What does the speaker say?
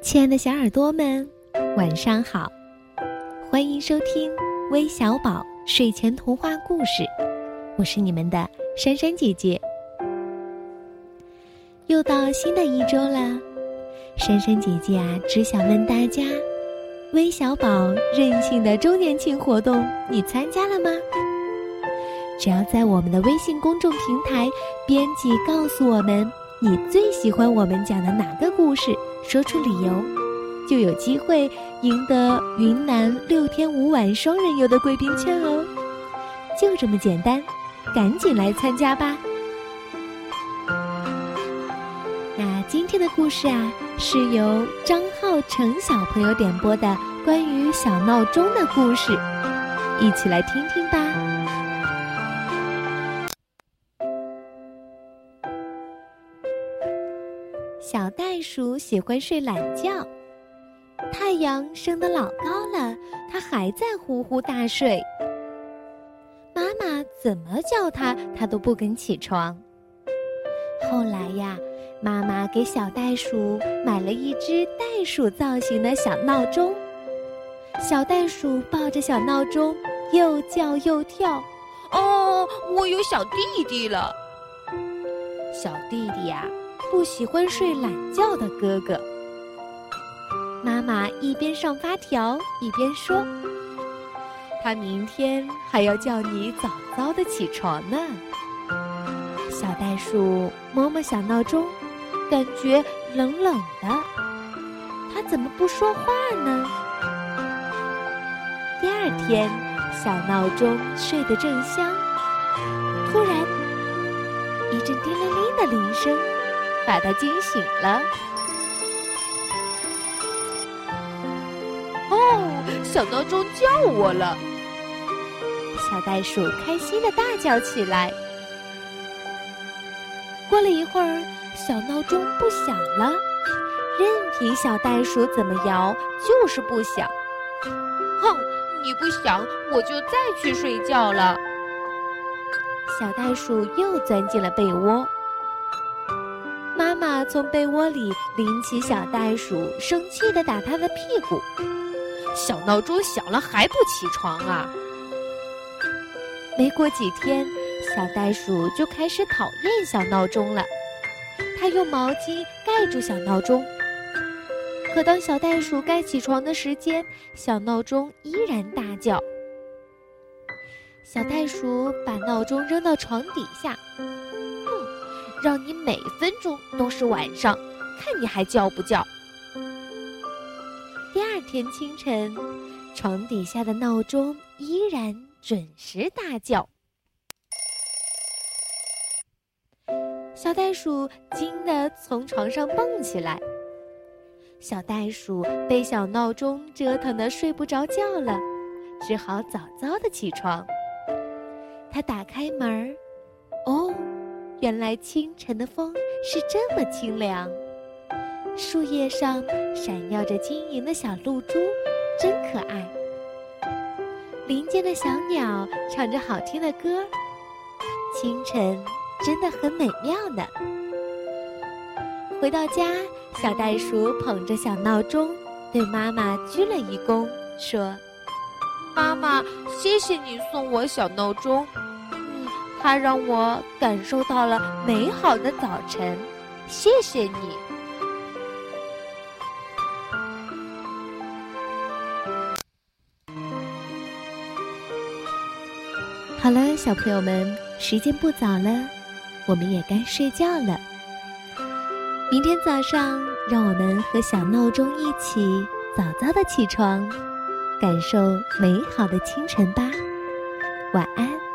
亲爱的小耳朵们，晚上好！欢迎收听微小宝睡前童话故事，我是你们的珊珊姐姐。又到新的一周了，珊珊姐姐啊，只想问大家：微小宝任性的周年庆活动，你参加了吗？只要在我们的微信公众平台，编辑告诉我们你最喜欢我们讲的哪个故事。说出理由，就有机会赢得云南六天五晚双人游的贵宾券哦！就这么简单，赶紧来参加吧！那今天的故事啊，是由张浩成小朋友点播的关于小闹钟的故事，一起来听听吧。小袋鼠喜欢睡懒觉，太阳升得老高了，它还在呼呼大睡。妈妈怎么叫它，它都不肯起床。后来呀，妈妈给小袋鼠买了一只袋鼠造型的小闹钟，小袋鼠抱着小闹钟又叫又跳。哦，我有小弟弟了，小弟弟呀。不喜欢睡懒觉的哥哥，妈妈一边上发条一边说：“他明天还要叫你早早的起床呢。”小袋鼠摸摸小闹钟，感觉冷冷的，他怎么不说话呢？第二天，小闹钟睡得正香，突然一阵叮铃铃的铃声。把他惊醒了。哦，小闹钟叫我了。小袋鼠开心的大叫起来。过了一会儿，小闹钟不响了，任凭小袋鼠怎么摇，就是不响。哼，你不响，我就再去睡觉了。小袋鼠又钻进了被窝。妈妈从被窝里拎起小袋鼠，生气地打它的屁股。小闹钟响了还不起床啊！没过几天，小袋鼠就开始讨厌小闹钟了。它用毛巾盖住小闹钟，可当小袋鼠该起床的时间，小闹钟依然大叫。小袋鼠把闹钟扔到床底下。让你每分钟都是晚上，看你还叫不叫？第二天清晨，床底下的闹钟依然准时大叫。小袋鼠惊得从床上蹦起来。小袋鼠被小闹钟折腾得睡不着觉了，只好早早的起床。他打开门儿，哦。原来清晨的风是这么清凉，树叶上闪耀着晶莹的小露珠，真可爱。林间的小鸟唱着好听的歌，清晨真的很美妙呢。回到家，小袋鼠捧着小闹钟，对妈妈鞠了一躬，说：“妈妈，谢谢你送我小闹钟。”它让我感受到了美好的早晨，谢谢你。好了，小朋友们，时间不早了，我们也该睡觉了。明天早上，让我们和小闹钟一起早早的起床，感受美好的清晨吧。晚安。